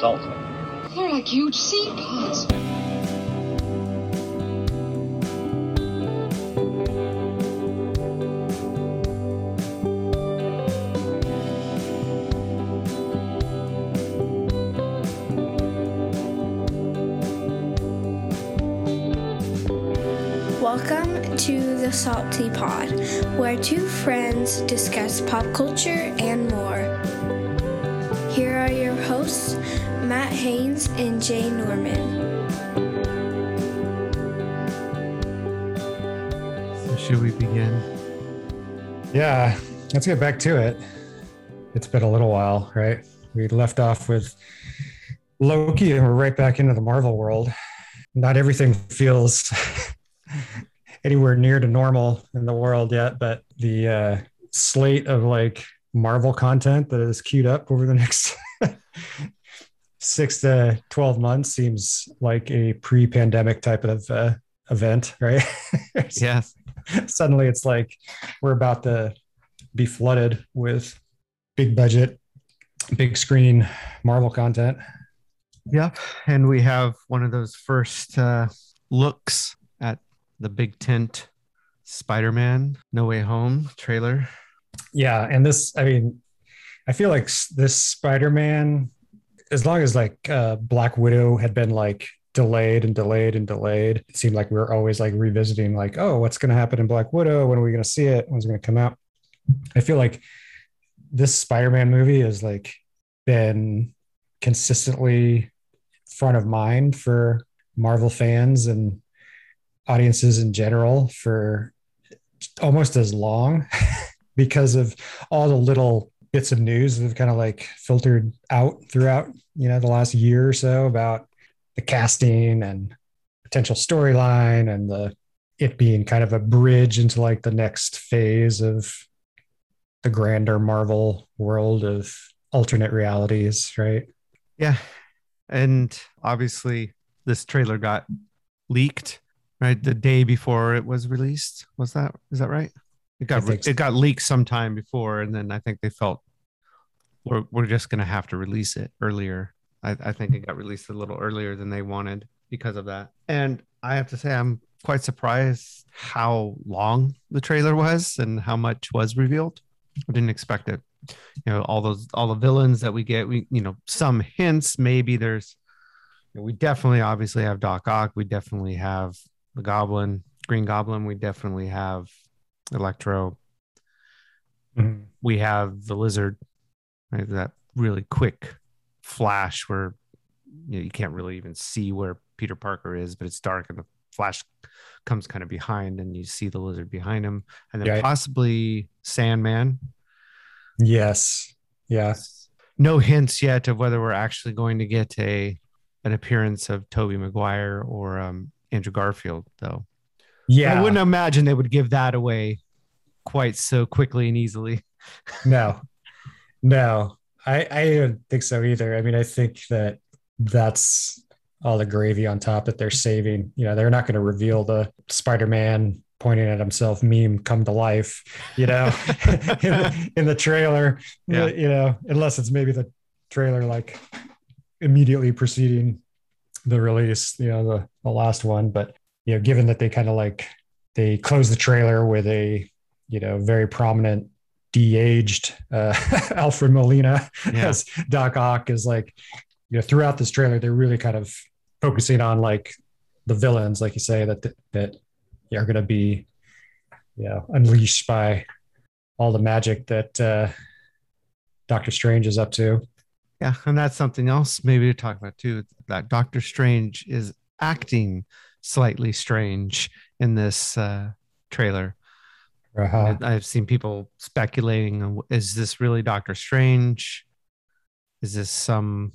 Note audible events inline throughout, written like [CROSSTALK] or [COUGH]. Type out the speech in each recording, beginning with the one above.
salty. They're like huge seed pods. Welcome to the Salty Pod, where two friends discuss pop culture and more. Haynes and Jay Norman. So should we begin? Yeah, let's get back to it. It's been a little while, right? We left off with Loki and we're right back into the Marvel world. Not everything feels [LAUGHS] anywhere near to normal in the world yet, but the uh, slate of like Marvel content that is queued up over the next [LAUGHS] six to 12 months seems like a pre pandemic type of uh, event, right? [LAUGHS] Yes. suddenly it's like we're about to be flooded with big budget, big screen Marvel content. Yep. And we have one of those first uh, looks at the big tent Spider Man No Way Home trailer. Yeah, and this, I mean, I feel like this Spider-Man, as long as like uh, Black Widow had been like delayed and delayed and delayed, it seemed like we were always like revisiting, like, oh, what's going to happen in Black Widow? When are we going to see it? When's it going to come out? I feel like this Spider-Man movie has like been consistently front of mind for Marvel fans and audiences in general for almost as long [LAUGHS] because of all the little bits of news that have kind of like filtered out throughout you know the last year or so about the casting and potential storyline and the it being kind of a bridge into like the next phase of the grander marvel world of alternate realities right Yeah. And obviously, this trailer got leaked right the day before it was released. Was that is that right? It got it got leaked sometime before, and then I think they felt we're we're just gonna have to release it earlier. I, I think it got released a little earlier than they wanted because of that. And I have to say, I'm quite surprised how long the trailer was and how much was revealed. I didn't expect it. You know, all those all the villains that we get, we you know, some hints. Maybe there's you know, we definitely obviously have Doc Ock. We definitely have the Goblin, Green Goblin. We definitely have Electro. We have the Lizard, right? That really quick flash where you, know, you can't really even see where Peter Parker is, but it's dark and the flash comes kind of behind and you see the lizard behind him. And then Yeah. possibly Sandman. yes Yes. No hints yet of whether we're actually going to get a an appearance of Tobey Maguire or um, Andrew Garfield, though. Yeah I wouldn't imagine they would give that away quite so quickly and easily. [LAUGHS] no. No. I i don't think so either. I mean i think that that's all the gravy on top that they're saving. You know they're not going to reveal the spider-man pointing at himself meme come to life you know [LAUGHS] in, the, in the trailer. Yeah. you know unless it's maybe the trailer like immediately preceding the release you know the, the last one. But you know given that they kind of like they close the trailer with a you know very prominent de-aged uh, [LAUGHS] Alfred Molina Yeah. as Doc Ock is like, you know, throughout this trailer, they're really kind of focusing on like the villains, like you say, that that are going to be, you know, unleashed by all the magic that uh, Doctor Strange is up to. Yeah, and that's something else maybe to talk about too. That Doctor Strange is acting slightly strange in this uh, trailer. Uh-huh. I- I've seen people speculating: is this really Doctor Strange? Is this some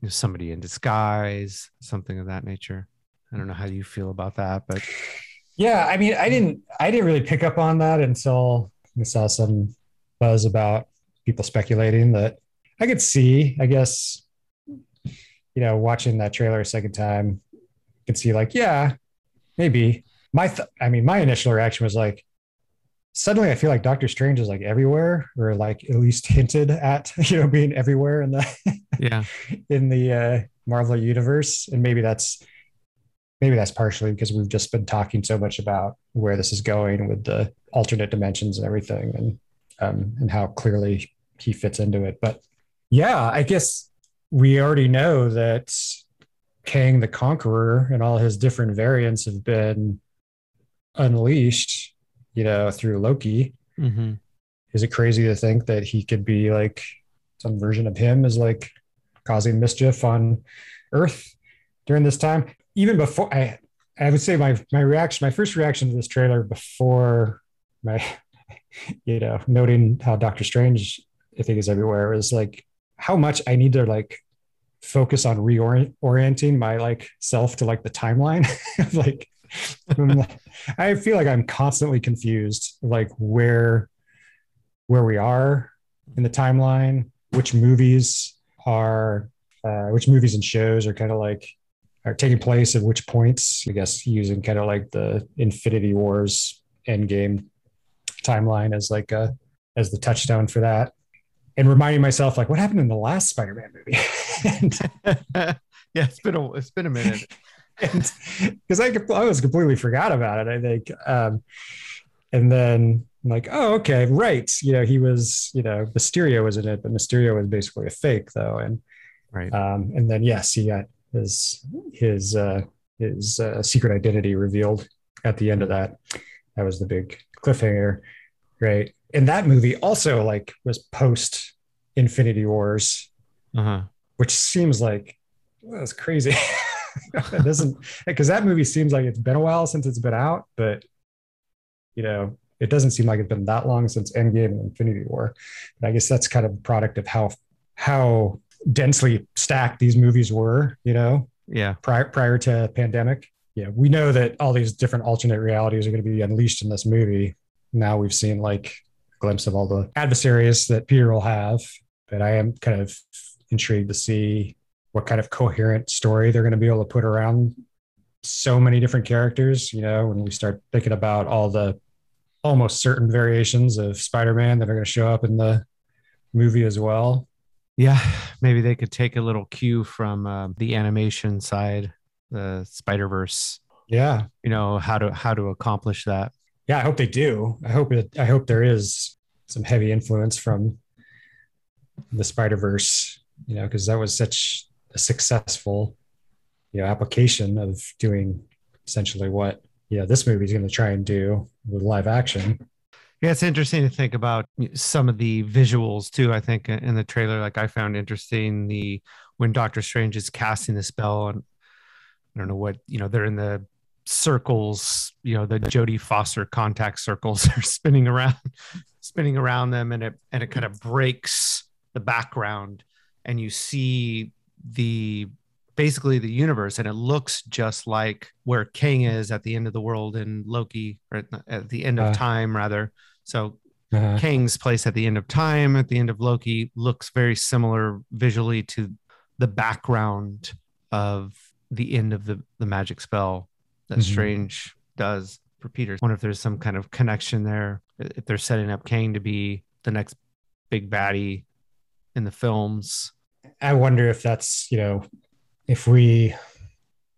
you know, somebody in disguise? Something of that nature. I don't know how you feel about that, but Yeah, I mean, I didn't, I didn't really pick up on that until I saw some buzz about people speculating that I could see. I guess, you know, watching that trailer a second time, could see like, yeah, maybe. My, th- I mean, my initial reaction was like, suddenly I feel like Doctor Strange is like everywhere, or like at least [LAUGHS] hinted at, [LAUGHS] you know, being everywhere in the Yeah. [LAUGHS] in the uh, Marvel universe, and maybe that's maybe that's partially because we've just been talking so much about where this is going with the alternate dimensions and everything, and um, and how clearly he fits into it. But yeah, I guess we already know that Kang the Conqueror and all his different variants have been unleashed, you know, through Loki. hmm Is it crazy to think that he could be like some version of him is like causing mischief on Earth during this time? Even before I I would say my my reaction, my first reaction to this trailer before my [LAUGHS] you know, noting how Doctor Strange I think is everywhere is like how much I need to like focus on reorienting my like self to like the timeline. [LAUGHS] like I feel like I'm constantly confused, like where where we are in the timeline, which movies are, uh, which movies and shows are kind of like are taking place at which points. I guess using kind of like the Infinity Wars Endgame timeline as like a as the touchstone for that, and reminding myself like what happened in the last Spider-Man movie. [LAUGHS] and, [LAUGHS] yeah, it's been a it's been a minute. because I, I was completely forgot about it. I think, um, and then I'm like, oh, okay, right. You know, he was, you know, Mysterio was in it, but Mysterio was basically a fake, though, and Right. um, and then yes, he got his his uh, his uh, secret identity revealed at the end of that. That was the big cliffhanger, right? And that movie also like was post Infinity Wars, Uh-huh. Which seems like well, that's crazy. [LAUGHS] it doesn't because that movie seems like it's been a while since it's been out, but you know, it doesn't seem like it's been that long since Endgame and Infinity War. But I guess that's kind of a product of how how densely stacked these movies were, you know, Yeah. prior prior to pandemic. Yeah, we know that all these different alternate realities are going to be unleashed in this movie. Now we've seen like a glimpse of all the adversaries that Peter will have, but I am kind of intrigued to see what kind of coherent story they're going to be able to put around so many different characters. You know, when we start thinking about all the almost certain variations of Spider-Man that are going to show up in the movie as well. Yeah. Maybe they could take a little cue from uh, the animation side, the Spider Verse. Yeah, You know how to how to accomplish that. yeah i hope they do i hope it i hope there is some heavy influence from the spider verse you know because that was such a successful you know application of doing essentially what you know this movie is going to try and do with live action Yeah, it's interesting to think about some of the visuals too. I think in the trailer, like I found interesting the when Doctor Strange is casting the spell, and I don't know what you know, they're in the circles, you know, the Jodie Foster contact circles [LAUGHS] are spinning around, spinning around them, and it and it kind of breaks the background, and you see the basically the universe, and it looks just like where Kang is at the end of the world in Loki, or at the- end of Uh. time rather. So uh, Kang's place at the end of time, at the end of Loki, looks very similar visually to the background of the end of the, the magic spell that Mhm. Strange does for Peter. I wonder if there's some kind of connection there. If they're setting up Kang to be the next big baddie in the films. I wonder if that's you know if we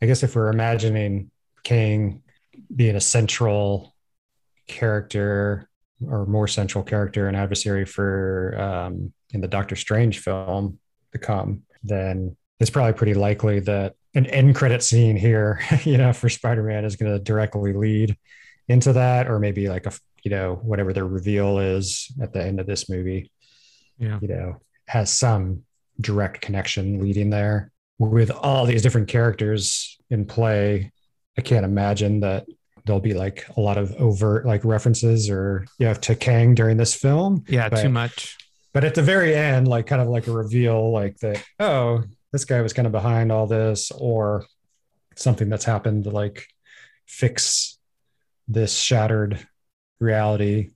i guess if we're imagining kang being a central character or more central character and adversary for um, in the Doctor Strange film to come, then it's probably pretty likely that an end credit scene here, [LAUGHS] you know, for Spider-Man is going to directly lead into that, or maybe like a you know whatever the reveal is at the end of this movie, Yeah. you know, has some direct connection leading there with all these different characters in play. I can't imagine that there'll be like a lot of overt like references or you know to Kang during this film. Yeah, But- too much. But at the very end, like kind of like a reveal, like that, oh, this guy was kind of behind all this, or something that's happened to like fix this shattered reality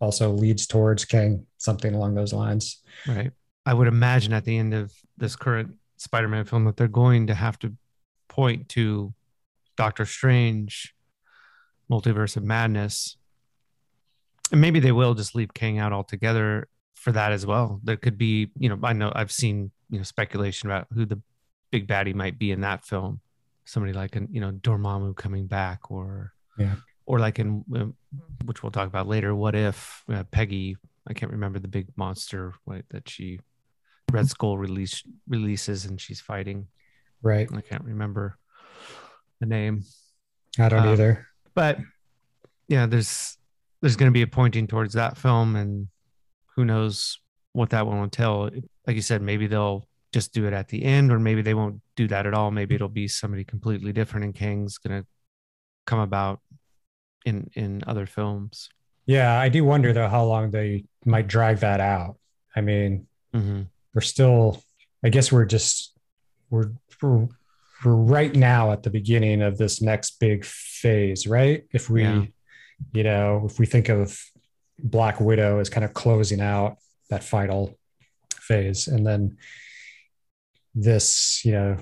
also leads towards Kang, something along those lines. Right. I would imagine at the end of this current Spider Man film that they're going to have to point to Doctor Strange, Multiverse of Madness, And maybe they will just leave Kang out altogether for that as well. There could be, you know, I know I've seen, you know, speculation about who the big baddie might be in that film. Somebody like an, you know, Dormammu coming back or Yeah. or like in uh, which we'll talk about later, what if uh, Peggy, I can't remember the big monster right, that she Red Skull release releases and she's fighting. Right. I can't remember the name. I don't Um, either. but yeah there's there's going to be a pointing towards that film and who knows what that one will tell like you said maybe they'll just do it at the end or maybe they won't do that at all maybe it'll be somebody completely different and kang's going to come about in in other films Yeah, I do wonder though how long they might drag that out. I mean, mm-hmm. We're still i guess we're just we're, we're we're right now at the beginning of this next big phase right if we Yeah. you know if we think of black widow as kind of closing out that final phase and then this you know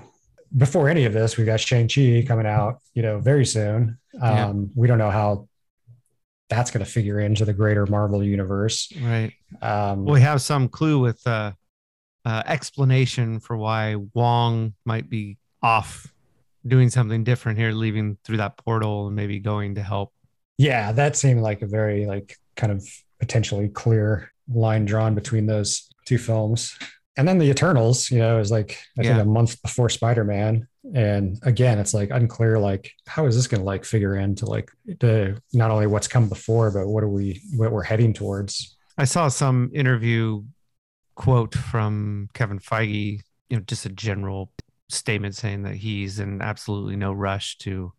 before any of this we've got shang-chi coming out you know very soon Yeah. um we don't know how that's going to figure into the greater marvel universe right um we have some clue with uh, uh explanation for why wong might be off doing something different here leaving through that portal and maybe going to help. Yeah that seemed like a very like kind of potentially clear line drawn between those two films. And then the eternals you know is like i think a month before spider-man. And again it's like unclear like how is this going to like figure into like the not only what's come before but what are we what we're heading towards? I saw some interview quote from Kevin Feige, you know, just a general statement saying that he's in absolutely no rush to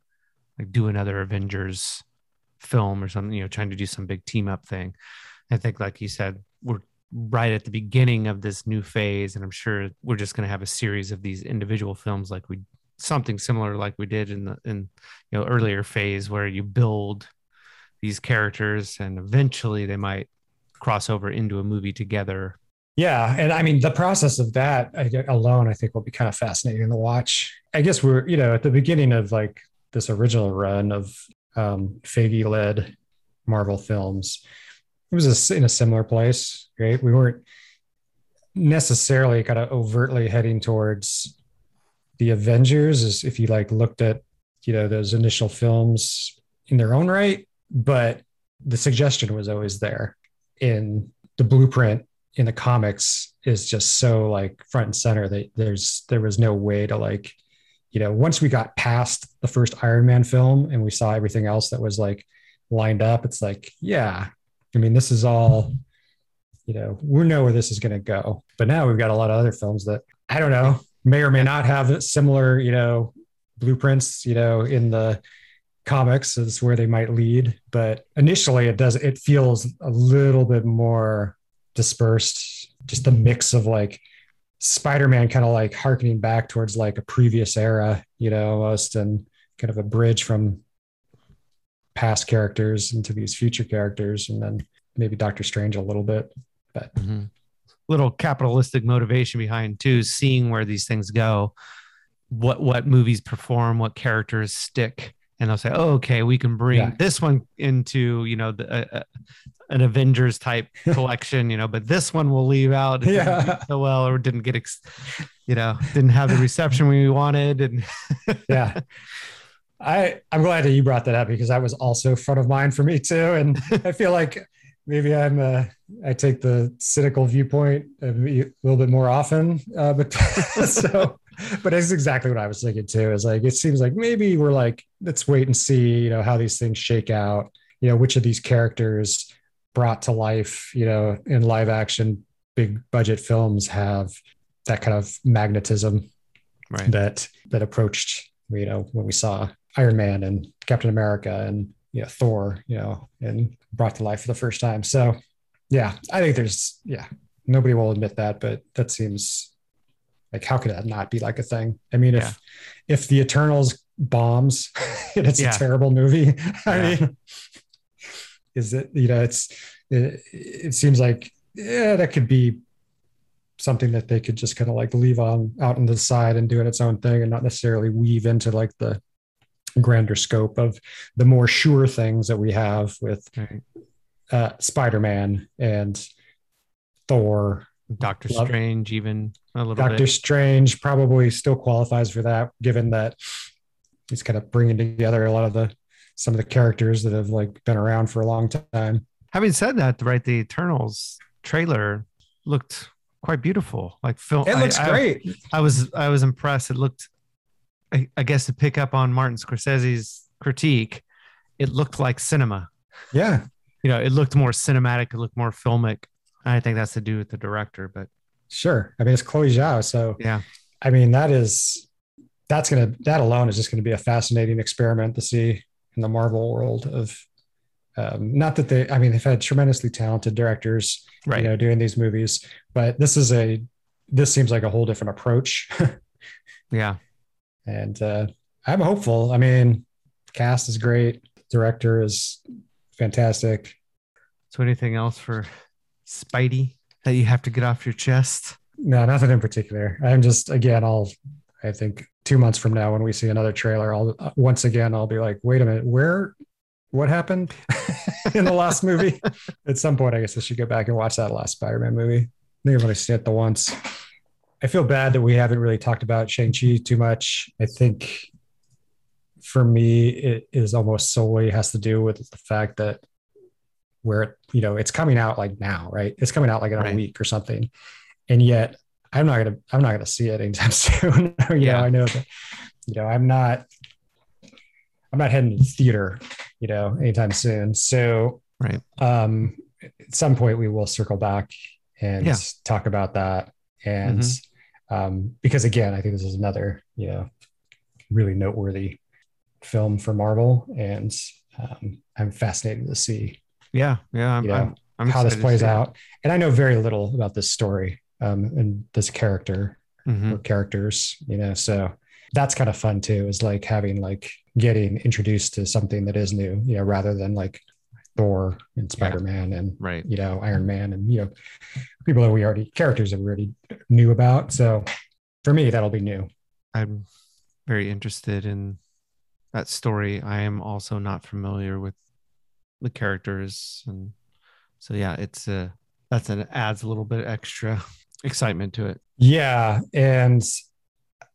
like do another Avengers film or something, you know, trying to do some big team up thing. I think, like you said, we're right at the beginning of this new phase, and I'm sure we're just going to have a series of these individual films, like we something similar like we did in the in you know earlier phase where you build these characters and eventually they might cross over into a movie together. Yeah, and I mean the process of that alone, I think, will be kind of fascinating to watch. I guess we're you know at the beginning of like this original run of um, Feige-led Marvel films. It was a in a similar place, right? We weren't necessarily kind of overtly heading towards the Avengers, as if you like looked at you know those initial films in their own right, but the suggestion was always there in the blueprint in the comics is just so like front and center that there's there was no way to like you know once we got past the first iron man film and we saw everything else that was like lined up it's like yeah i mean this is all you know we know where this is going to go. But now we've got a lot of other films that i don't know may or may not have similar you know blueprints you know in the comics is where they might lead. But initially it does it feels a little bit more dispersed just the mix of like spider-man kind of like harkening back towards like a previous era you know almost and kind of a bridge from past characters into these future characters and then maybe doctor strange a little bit but Little capitalistic motivation behind too, seeing where these things go, what what movies perform, what characters stick, and they'll say, "Oh, okay, we can bring Yeah. this one into you know the, uh, uh, an Avengers type [LAUGHS] collection, you know, but this one we'll leave out. Yeah. so well, or didn't get, ex- you know, didn't have the reception we wanted, and [LAUGHS] yeah i i'm glad that you brought that up because that was also front of mind for me too and i feel like maybe i'm uh i take the cynical viewpoint a little bit more often uh but [LAUGHS] so but it's exactly what i was thinking too is like it seems like maybe we're like let's wait and see you know how these things shake out you know which of these characters brought to life you know in live action big budget films have that kind of magnetism right, that that approached you know when we saw Iron Man and Captain America and you know Thor you know and brought to life for the first time. So yeah, I think there's yeah nobody will admit that, but that seems like how could that not be like a thing? I mean, if Yeah. if the Eternals bombs [LAUGHS] and it's Yeah. a terrible movie, [LAUGHS] I Yeah. mean, is it you know it's it, it seems like yeah that could be something that they could just kind of like leave on out on the side and doing its own thing and not necessarily weave into like the grander scope of the more sure things that we have with right. uh, Spider-Man and Thor. Doctor Love- Strange, even a little Doctor bit. Strange probably still qualifies for that, given that he's kind of bringing together a lot of the some of the characters that have like been around for a long time. Having said that, right, the Eternals trailer looked quite beautiful. Like film, It looks I, I- great. I was I was impressed. It looked, I, I guess, to pick up on Martin Scorsese's critique, it looked like cinema. yeah, You know, it looked more cinematic. It looked more filmic. I think that's to do with the director, but sure. I mean, it's Chloe Zhao, so yeah, I mean that is that's gonna that alone is just gonna be a fascinating experiment to see in the Marvel world of. Um, not that they, I mean, they've had tremendously talented directors, right. you know, doing these movies, but this is a, this seems like a whole different approach. [LAUGHS] Yeah, and uh, I'm hopeful. I mean, cast is great, director is fantastic. So, anything else for Spidey that you have to get off your chest? No, nothing in particular. I'm just again, I'll I think two months from now when we see another trailer, I'll uh, once again I'll be like, wait a minute, where what happened [LAUGHS] in the last movie? [LAUGHS] At some point, I guess I should go back and watch that last Spider-Man movie. I think I've only seen it the once. I feel bad that we haven't really talked about Shang-Chi too much. I think for me, it is almost solely has to do with the fact that where you know it's coming out like now, right? It's coming out like in a week or something, and yet I'm not gonna I'm not gonna see it anytime [LAUGHS] soon. [LAUGHS] you Yeah. know, I know that you know I'm not I'm not heading to the theater, you know, anytime soon. So Right. um at some point we will circle back and Yeah. talk about that. And um because again, I think this is another, you know, really noteworthy film for Marvel. And um I'm fascinated to see Yeah, yeah. I'm, You know, I'm, I'm how this plays out. And I know very little about this story um and this character Mhm. or characters, you know. So that's kind of fun too, is like having like getting introduced to something that is new, you know, rather than like Thor and Spider-Man and Right. you know, Iron Man and you know, people that we already characters that we already knew about. So for me, that'll be new. I'm very interested in that story. I am also not familiar with the characters, and so yeah, it's a that's an adds a little bit extra [LAUGHS] excitement to it. Yeah. And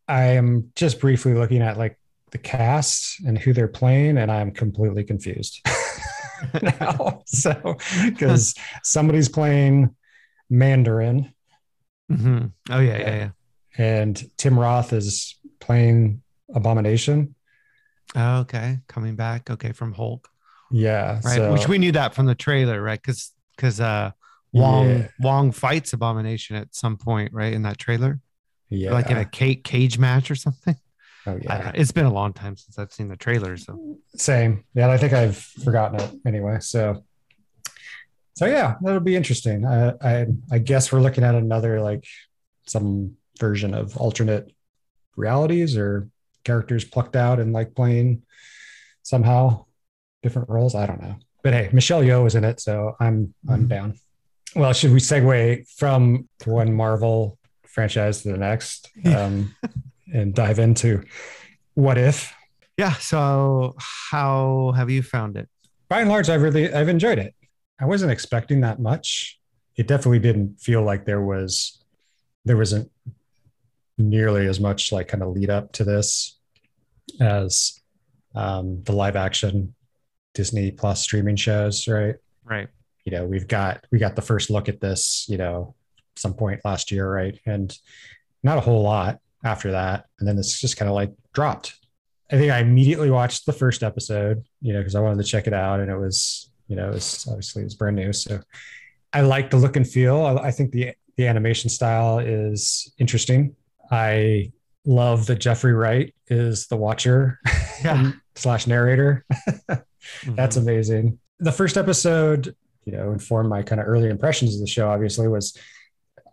I am just briefly looking at like the cast and who they're playing, and I'm completely confused [LAUGHS] now. [LAUGHS] So because somebody's playing Mandarin Mm-hmm. Oh yeah, yeah, yeah. and Tim Roth is playing Abomination. Oh, okay, coming back. Okay, from Hulk, Yeah. right? so- Which we knew that from the trailer, right? Because because uh, Wong Yeah. Wong fights Abomination at some point, right? In that trailer, yeah. like in a cage cage match or something. oh, yeah. know. It's been a long time since I've seen the trailer, so Same. Yeah. I think I've forgotten it anyway. So, so yeah, that'll be interesting. I, I, I guess we're looking at another like some version of alternate realities or characters plucked out and like playing somehow different roles. I don't know. But hey, Michelle Yeoh is in it, so I'm I'm Mhm. down. Well, should we segue from one Marvel franchise to the next [LAUGHS] um, and dive into what if? yeah. So how have you found it? by and large, I've really I've enjoyed it. I wasn't expecting that much. It definitely didn't feel like there was there wasn't nearly as much like kind of lead up to this as um, the live action Disney Plus streaming shows, right? Right. You know, we've got we got the first look at this, you know, some point last year, right? And not a whole lot after that, and then it's just kind of like dropped. I think I immediately watched the first episode, you know, because I wanted to check it out, and it was, you know, it was obviously it was brand new, so I like the look and feel. I, I think the the animation style is interesting. I love that Jeffrey Wright is the Watcher Yeah. [LAUGHS] slash narrator. [LAUGHS] That's Mhm. amazing. The first episode, you know, informed my kind of early impressions of the show. Obviously, was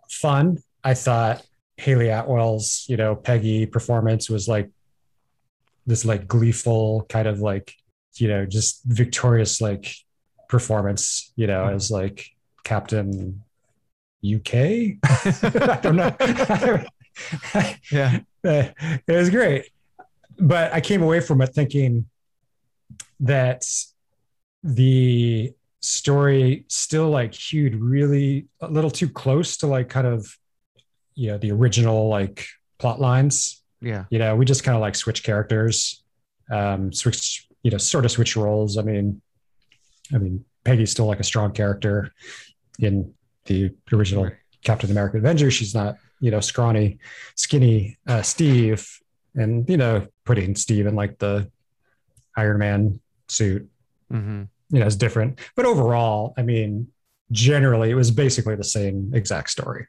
fun. I thought Hayley Atwell's, you know, Peggy performance was like this like gleeful kind of like, you know, just victorious like performance, you know, Mhm. as like Captain UK. [LAUGHS] I don't know. [LAUGHS] yeah. It was great. But I came away from it thinking that the story still like hewed really a little too close to like kind of you know the original like plot lines. Yeah. you know we just kind of like switch characters um switch you know sort of switch roles. I mean i mean peggy's still like a strong character in the original Right. captain america avenger she's not you know scrawny skinny uh steve and you know putting steve in like the iron man suit. Hmm you know is different but overall i mean generally it was basically the same exact story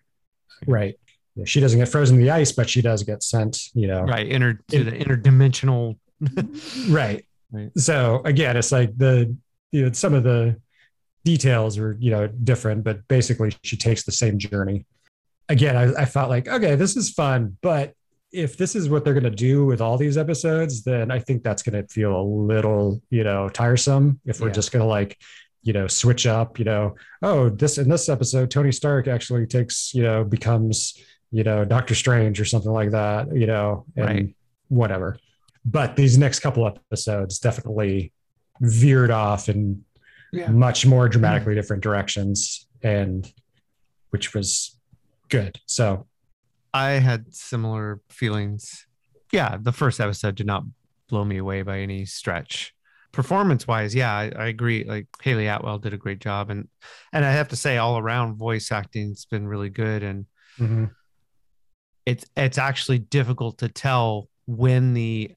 right she doesn't get frozen in the ice but she does get sent you know Right. Inter to It- the interdimensional. [LAUGHS] right. Right. So again, it's like the you know some of the details are you know different, but basically she takes the same journey. Again, I, I felt like okay, this is fun, but if this is what they're going to do with all these episodes, then I think that's going to feel a little you know tiresome. If we're Yeah. just going to like you know switch up, you know, oh this in this episode Tony Stark actually takes you know becomes you know Doctor Strange or something like that, you know, and Right. whatever but these next couple episodes definitely veered off in Yeah. much more dramatically mm-hmm. different directions and which was good so I had similar feelings. Yeah, the first episode did not blow me away by any stretch. Performance wise, yeah, I, I agree. Like Hayley Atwell did a great job, and and I have to say, all around voice acting's been really good, and mm-hmm. it's it's actually difficult to tell when the,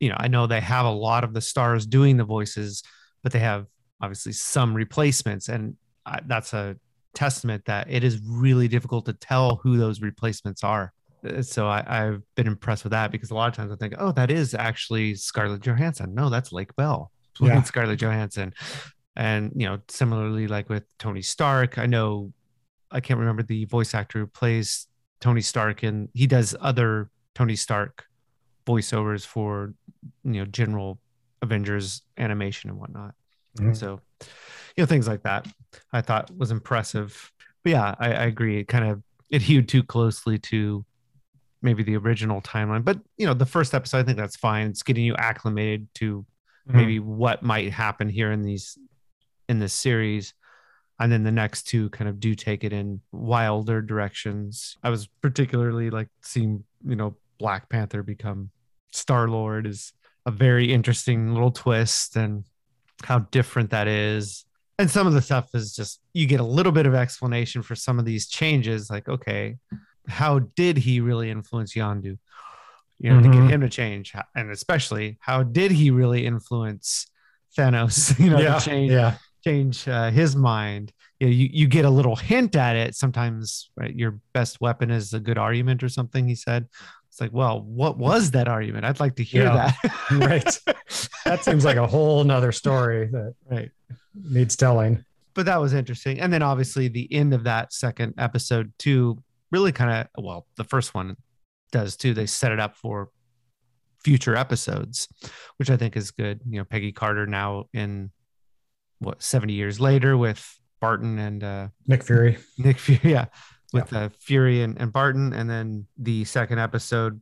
you know, I know they have a lot of the stars doing the voices, but they have obviously some replacements, and I, that's a testament that it is really difficult to tell who those replacements are. Uh, So I, I've been impressed with that because a lot of times I think, oh, that is actually Scarlett Johansson. No, that's Lake Bell Yeah. Scarlett Johansson. And you know, similarly, like with Tony Stark, I know I can't remember the voice actor who plays Tony Stark, and he does other Tony Stark voiceovers for you know general Avengers animation and whatnot. Mhm. So, you know, things like that I thought was impressive. But yeah, I, I agree. It kind of it hewed too closely to maybe the original timeline. But you know, the first episode, I think that's fine. It's getting you acclimated to maybe what might happen here in these in this series. And then the next two kind of do take it in wilder directions. I was particularly like seeing, you know, Black Panther become Star Lord is a very interesting little twist and how different that is. And some of the stuff is just you get a little bit of explanation for some of these changes. Like, okay, how did he really influence Yondu? You know, to Mhm. get him to change, and especially how did he really influence Thanos? [LAUGHS] You know, yeah to change yeah change uh, his mind. You, know, you you get a little hint at it sometimes. Right, your best weapon is a good argument or something. He said. It's like, well, what was that argument? I'd like to hear Yeah. that. [LAUGHS] right that seems like a whole nother story that right. needs telling But that was interesting. And then obviously the end of that second episode too really kind of well, the first one does too. They set it up for future episodes, which I think is good. You know, Peggy Carter now in what 70 years later with Barton and uh nick fury Nick Fury, yeah, with uh, Fury and, and Barton, and then the second episode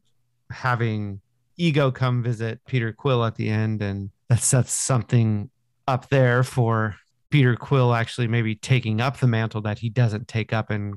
having Ego come visit Peter Quill at the end, and that sets something up there for Peter Quill actually maybe taking up the mantle that he doesn't take up in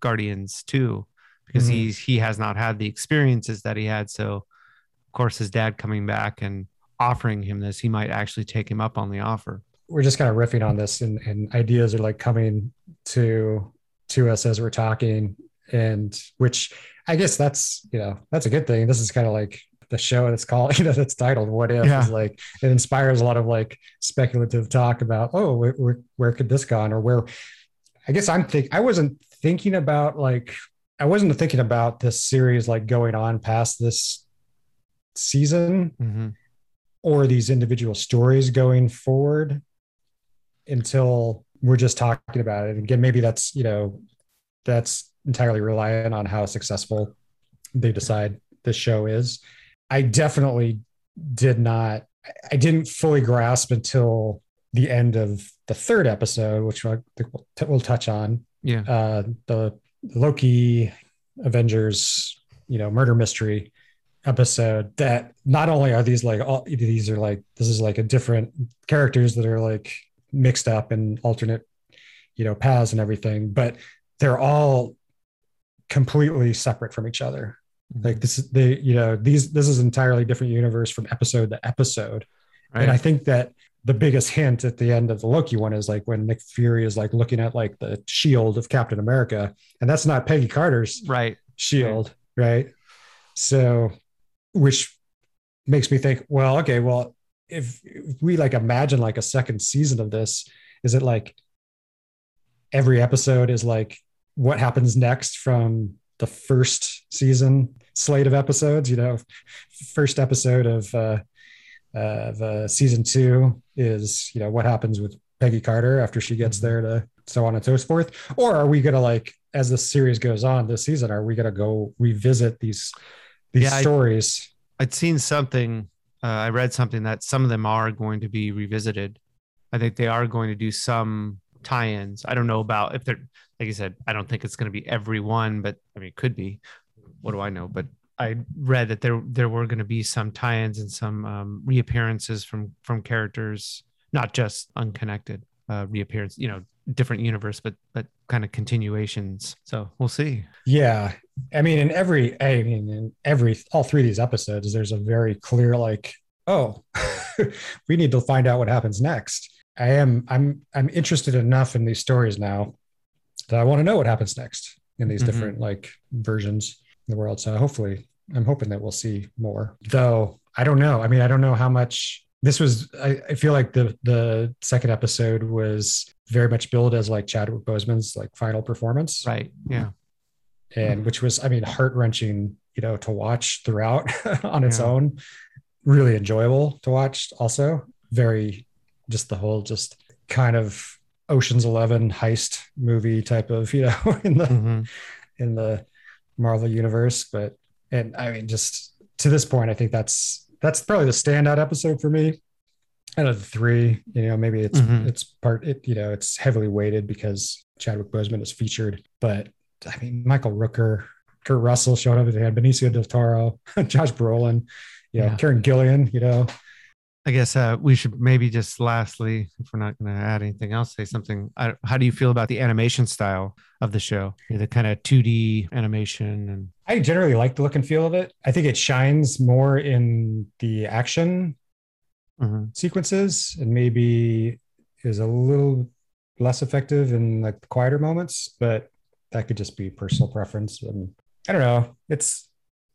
Guardians 2 because Mhm. he's he has not had the experiences that he had. So of course his dad coming back and offering him this, he might actually take him up on the offer. we're just kind of riffing on this and, and ideas are like coming to to us as we're talking and which i guess that's you know that's a good thing this is kind of like the show that's called [LAUGHS] you know that's titled what if Yeah. is like it inspires a lot of like speculative talk about oh where, where, where could this gone or where i guess i'm think i wasn't thinking about like i wasn't thinking about this series like going on past this season Mhm. or these individual stories going forward until we're just talking about it. Again, maybe that's, you know, that's entirely reliant on how successful they decide the show is. I definitely did not, I didn't fully grasp until the end of the third episode, which we'll, we'll touch on, Yeah. uh, the Loki Avengers, you know, murder mystery episode that not only are these like all these are like this is like a different characters that are like mixed up and alternate, you know, paths and everything, but they're all completely separate from each other. Mm-hmm. Like this is they, you know, these this is entirely different universe from episode to episode. Right. And I think that the biggest hint at the end of the Loki one is like when Nick Fury is like looking at like the shield of Captain America, and that's not Peggy Carter's right. shield, right? So, which makes me think, well, okay, well, if, we like imagine like a second season of this, is it like every episode is like what happens next from the first season slate of episodes? You know, first episode of uh, of uh, season two is you know what happens with Peggy Carter after she gets there to so on and so forth, or are we gonna like as the series goes on this season, are we gonna go revisit these these Yeah, I- stories? I'd seen something. Uh, I read something that some of them are going to be revisited. I think they are going to do some tie-ins. I don't know about if they're like you said. I don't think it's going to be every one, but I mean, it could be. What do I know? But I read that there there were going to be some tie-ins and some um, reappearances from from characters, not just unconnected uh, reappearance. You know, different universe, but but kind of continuations. So we'll see. Yeah. I mean, in every, I mean, in every, all three of these episodes, there's a very clear, like, oh, [LAUGHS] we need to find out what happens next. I am, I'm, I'm interested enough in these stories now that I want to know what happens next in these Mhm. different, like, versions of the world. So hopefully, I'm hoping that we'll see more. Though, I don't know. I mean, I don't know how much this was. I, I feel like the, the second episode was very much billed as like Chadwick Boseman's like final performance Right. Yeah. and which was i mean heart wrenching you know to watch throughout [LAUGHS] on its Yeah. own really enjoyable to watch also very just the whole just kind of oceans 11 heist movie type of you know [LAUGHS] in the Mhm. in the marvel universe but and i mean just to this point i think that's that's probably the standout episode for me out of the three you know maybe it's Mhm. it's part it you know it's heavily weighted because chadwick boseman is featured but i mean michael rooker kurt russell showed up at the end benicio del toro [LAUGHS] josh brolin you know Yeah. karen gillan you know I guess uh, we should maybe just lastly, if we're not going to add anything else, say something. I, how do you feel about the animation style of the show? The kind of 2D animation and i generally like the look and feel of it i think it shines more in the action Mhm. sequences and maybe is a little less effective in like the quieter moments, but that could just be personal preference. And I don't know. It's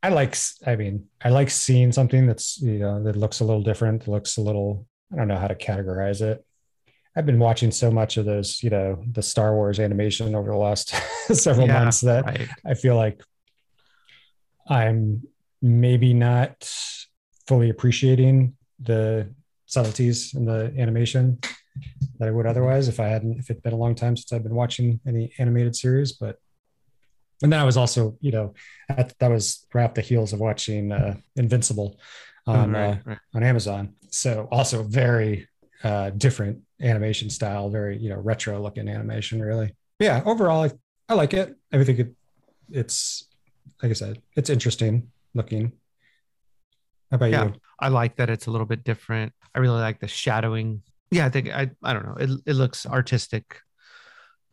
I like I mean, I like seeing something that's you know that looks a little different, looks a little I don't know how to categorize it. I've been watching so much of those, you know, the Star Wars animation over the last [LAUGHS] several Yeah, months that right. I feel like I'm maybe not fully appreciating the subtleties in the animation that I would otherwise if I hadn't if it'd been a long time since I've been watching any animated series. But and then I was also, you know, at, that was right off the heels of watching uh, Invincible on right, uh, right. on Amazon. So also very uh, different animation style, very you know retro looking animation. Really, yeah. Overall, I, I like it. I think it, it's like I said, it's interesting looking. How about Yeah. you? I like that it's a little bit different. I really like the shadowing. Yeah, I think I I don't know. It it looks artistic.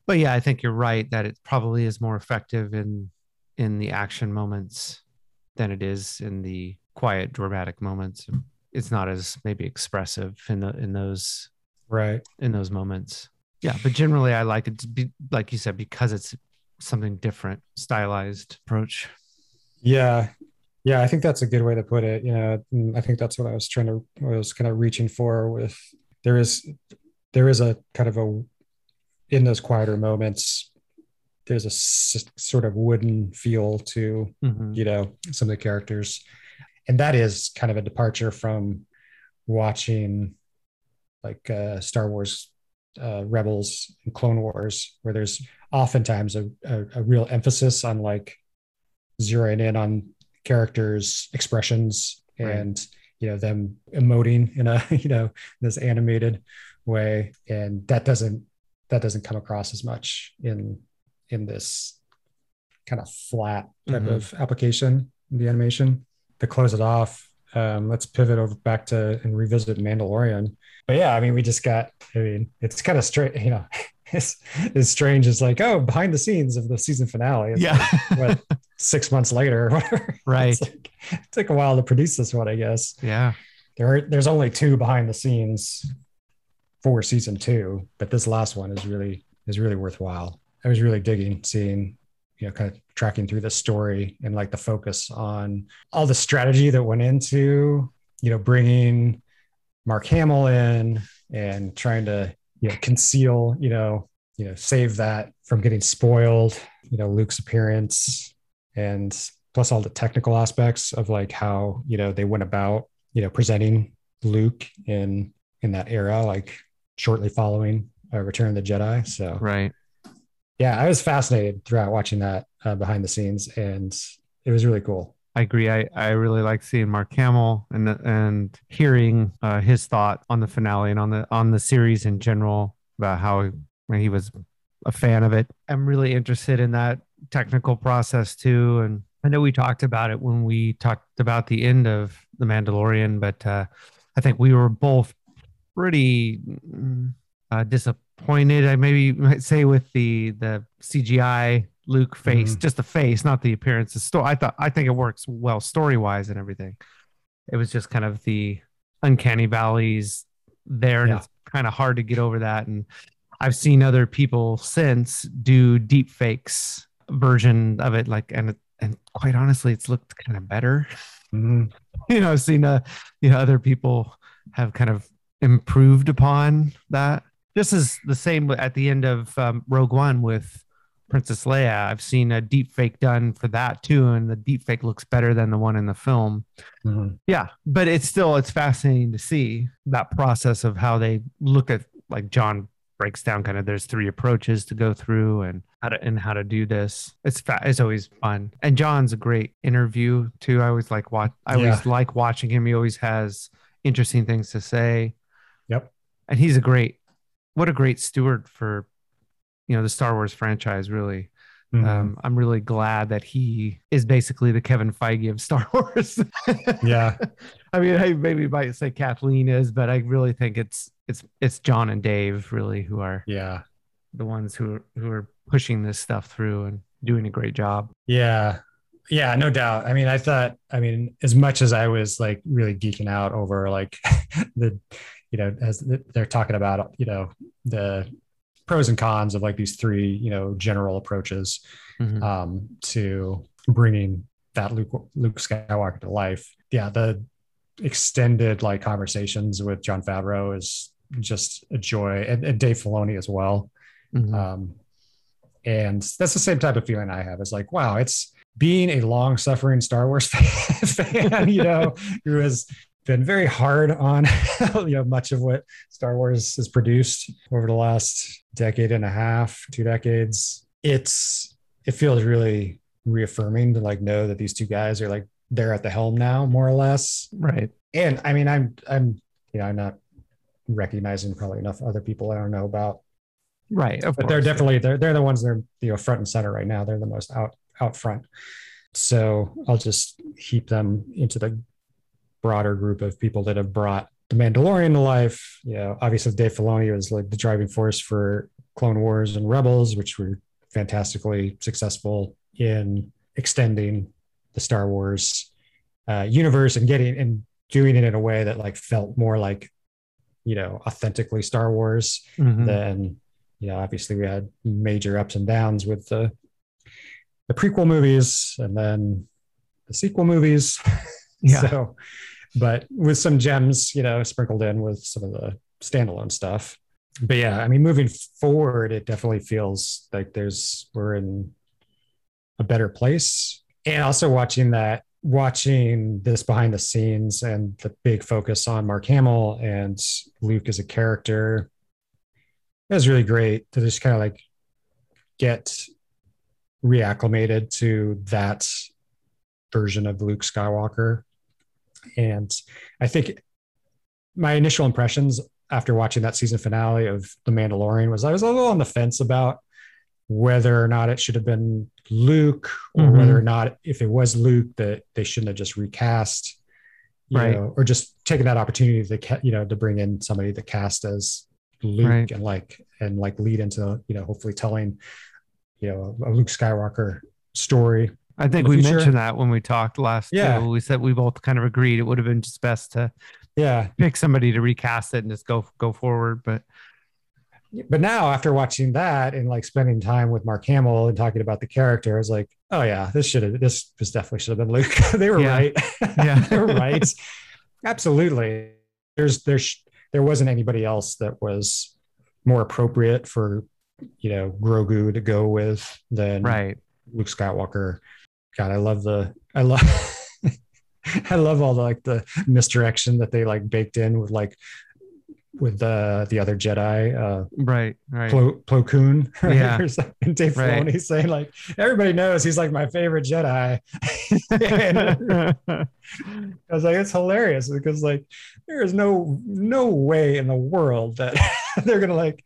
But yeah, I think you're right that it probably is more effective in in the action moments than it is in the quiet dramatic moments. It's not as maybe expressive in the in those Right. in those moments. Yeah, but generally I like it to be like you said because it's something different, stylized approach. Yeah. Yeah, I think that's a good way to put it. You know, I think that's what I was trying to I was kind of reaching for with there is there is a kind of a in those quieter moments there's a s- sort of wooden feel to Mhm. you know some of the characters and that is kind of a departure from watching like uh star wars uh rebels and clone wars where there's oftentimes a, a, a real emphasis on like zeroing in on characters expressions Right. and you know them emoting in a [LAUGHS] you know this animated way and that doesn't that doesn't come across as much in in this kind of flat type Mhm. of application in the animation to close it off um, let's pivot over back to and revisit Mandalorian. But yeah, I mean, we just got. I mean, it's kind of straight. You know, [LAUGHS] it's it's strange. It's like oh, behind the scenes of the season finale. It's yeah. like, what six months later or whatever. [LAUGHS] Right. It's like, it took a while to produce this one, I guess. yeah. There are, there's only two behind the scenes for season two, but this last one is really is really worthwhile. I was really digging seeing, you know, kind of tracking through the story and like the focus on all the strategy that went into, you know, bringing Mark Hamill in and trying to, you know, conceal, you know, you know, save that from getting spoiled, you know, Luke's appearance and plus all the technical aspects of like how, you know, they went about, you know, presenting Luke in in that era, like shortly following uh, Return of the Jedi. So Right. yeah, I was fascinated throughout watching that uh, behind the scenes, and it was really cool. I agree. I, I really like seeing Mark Hamill and and hearing uh, his thought on the finale and on the on the series in general about how he was a fan of it. I'm really interested in that technical process too. And I know we talked about it when we talked about the end of The Mandalorian, but uh, I think we were both pretty mm, uh, disappointed. I maybe might say with the the CGI Luke face, Mhm. just the face, not the appearance. The story. I thought I think it works well story wise and everything. It was just kind of the uncanny valleys there, and Yeah. it's kind of hard to get over that. And I've seen other people since do deep fakes version of it, like and and quite honestly, it's looked kind of better. Mhm. [LAUGHS] you know, I've seen uh, you know, other people have kind of improved upon that. This is the same at the end of um, Rogue One with Princess Leia. I've seen a deep fake done for that too, and the deep fake looks better than the one in the film. Mhm. Yeah, but it's still it's fascinating to see that process of how they look at like Jon breaks down kind of there's three approaches to go through and how to and how to do this. It's fa- it's always fun. And Jon's a great interview too. I always like watch I always like watching him. He always has interesting things to say. Yep. And he's a great what a great steward for you know the Star Wars franchise really. Mhm. Um, I'm really glad that he is basically the Kevin Feige of [LAUGHS] Star Wars. yeah, [LAUGHS] I mean, I maybe might say Kathleen is, but I really think it's it's it's Jon and Dave really who are yeah, the ones who who are pushing this stuff through and doing a great job. yeah, yeah. No doubt. I mean, I thought. I mean, as much as I was like really geeking out over like [LAUGHS] the, you know, as they're talking about, you know, the pros and cons of like these three, you know, general approaches. Mhm. um, to bringing that Luke, Luke Skywalker to life. Yeah, the extended like conversations with Jon Favreau is just a joy, and, and Dave Filoni as well. Mhm. Um, and that's the same type of feeling I have. It's like, wow, it's being a long-suffering Star Wars [LAUGHS] fan, you know, who has been very hard on [LAUGHS] you know much of what Star Wars has produced over the last decade and a half, two decades. It's it feels really reaffirming to like know that these two guys are like they're at the helm now, more or less. right. And I mean, I'm I'm you know I'm not recognizing probably enough other people I don't know about Right. Of but they're course, yeah. definitely they're they're the ones that are you know front and center right now. They're the most out out front. So I'll just heap them into the broader group of people that have brought the Mandalorian to life. You know, obviously Dave Filoni was like the driving force for Clone Wars and Rebels, which were fantastically successful in extending the Star Wars uh, universe and getting and doing it in a way that like felt more like you know authentically Star Wars Mhm. then you know obviously we had major ups and downs with the the prequel movies and then the sequel movies [LAUGHS] Yeah. so but with some gems you know sprinkled in with some of the standalone stuff but yeah i mean moving forward it definitely feels like there's we're in a better place and also watching that watching this behind the scenes and the big focus on mark hamill and luke as a character it was really great to just kind of like get reacclimated to that version of Luke Skywalker. And I think my initial impressions after watching that season finale of The Mandalorian was I was a little on the fence about whether or not it should have been Luke or Mhm. whether or not if it was Luke that they shouldn't have just recast you Right. know, or just taken that opportunity to you know to bring in somebody to cast as Luke Right. and like and like lead into you know hopefully telling you know a Luke Skywalker story. I think we future. mentioned that when we talked last. Uh, yeah. too. we said we both kind of agreed it would have been just best to Yeah, pick somebody to recast it and just go go forward. But but now after watching that and like spending time with Mark Hamill and talking about the character, I was like, oh yeah, this should have this this definitely should have been Luke. [LAUGHS] they were Yeah. right. Yeah. [LAUGHS] they were right. [LAUGHS] Absolutely. There's there's there wasn't anybody else that was more appropriate for you know Grogu to go with than right, Luke Skywalker. God, I love the I love [LAUGHS] I love all the like the misdirection that they like baked in with like with the the other Jedi, uh right, right. Plo, Plo Koon, [LAUGHS] right? Yeah. Or something. and Dave Right. Filoni saying like everybody knows he's like my favorite Jedi. [LAUGHS] I was like, it's hilarious because like there is no no way in the world that they're gonna like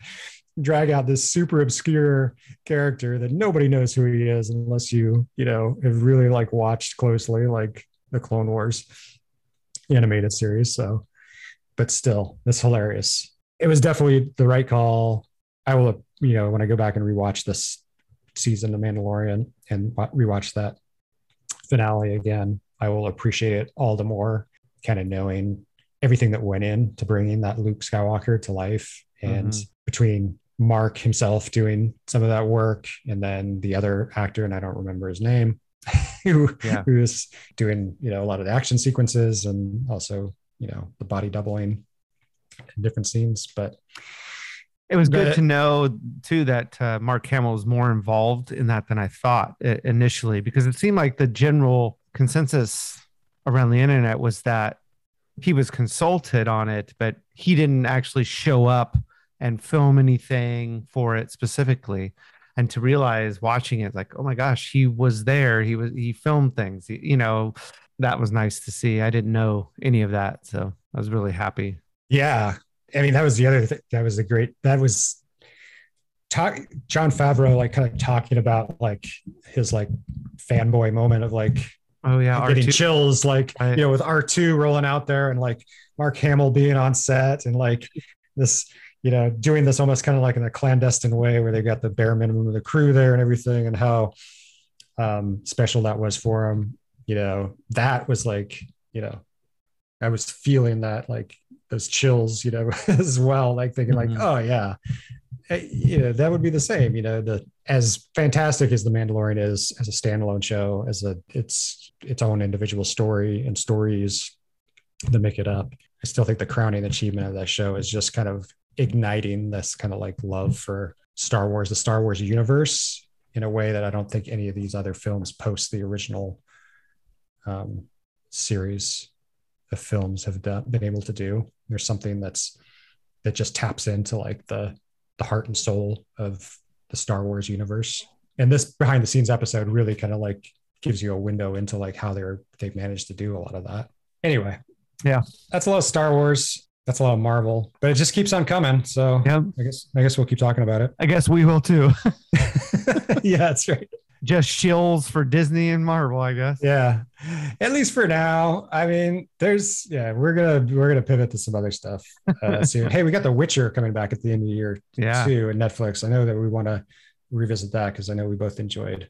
drag out this super obscure character that nobody knows who he is unless you you know have really like watched closely like the Clone Wars animated series. So, but still, it's hilarious. It was definitely the right call. I will you know when I go back and rewatch this season of Mandalorian and rewatch that finale again, I will appreciate it all the more, kind of knowing everything that went in to bringing that Luke Skywalker to life. And Mhm. between Mark himself doing some of that work and then the other actor, and I don't remember his name, [LAUGHS] who, Yeah. who was doing, you know, a lot of the action sequences and also, you know, the body doubling in different scenes. But It was good But- to know too that uh, Mark Hamill was more involved in that than I thought initially, because it seemed like the general consensus around the internet was that he was consulted on it, but he didn't actually show up and film anything for it specifically. And to realize watching it, like, oh my gosh, he was there. He was he filmed things. He- you know, that was nice to see. I didn't know any of that, so I was really happy. Yeah, I mean that was the other thing. That was a great. That was talk. Jon Favreau like kind of talking about like his like fanboy moment of like Oh yeah, getting R2. chills, like Right. you know, with R two rolling out there and like Mark Hamill being on set and like this, you know, doing this almost kind of like in a clandestine way where they got the bare minimum of the crew there and everything, and how um, special that was for them. You know, that was like, you know, I was feeling that like those chills, you know, [LAUGHS] as well, like thinking Mhm. like, oh yeah, Eh, you know, that would be the same. You know, the as fantastic as the Mandalorian is as a standalone show, as a its its own individual story and stories that make it up. I still think the crowning achievement of that show is just kind of igniting this kind of like love for Star Wars, the Star Wars universe, in a way that I don't think any of these other films post the original um, series of films have done, been able to do. There's something that's that just taps into like the the heart and soul of the Star Wars universe. And this behind the scenes episode really kind of like gives you a window into like how they're they've managed to do a lot of that. Anyway, Yeah. that's a lot of Star Wars. That's a lot of Marvel, but it just keeps on coming. So Yep. I guess I guess we'll keep talking about it. I guess we will too. [LAUGHS] [LAUGHS] yeah, that's right. Just shills for Disney and Marvel, I guess. Yeah, at least for now. I mean, there's yeah, we're gonna we're gonna pivot to some other stuff uh, [LAUGHS] soon. hey, we got The Witcher coming back at the end of the year Yeah. too, and Netflix. I know that we want to revisit that because I know we both enjoyed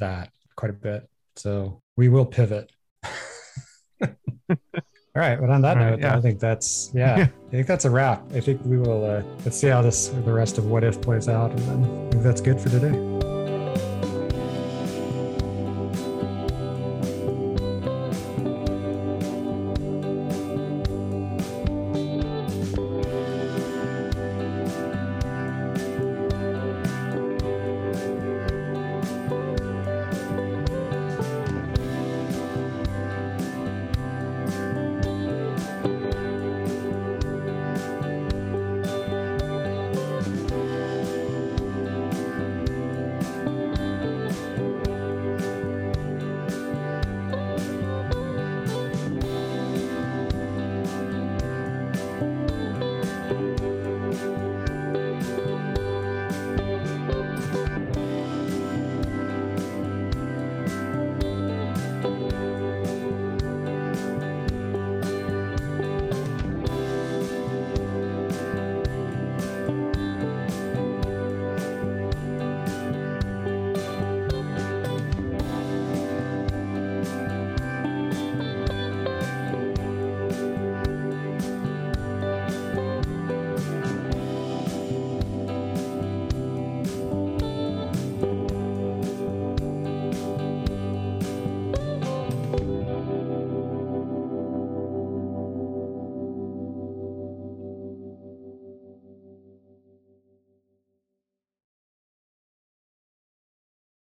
that quite a bit. So we will pivot. All right. Well, on that All right, note, yeah. I think that's [LAUGHS] yeah, I think that's a wrap. I think we will uh, let's see how this the rest of what if plays out, and then I think that's good for today.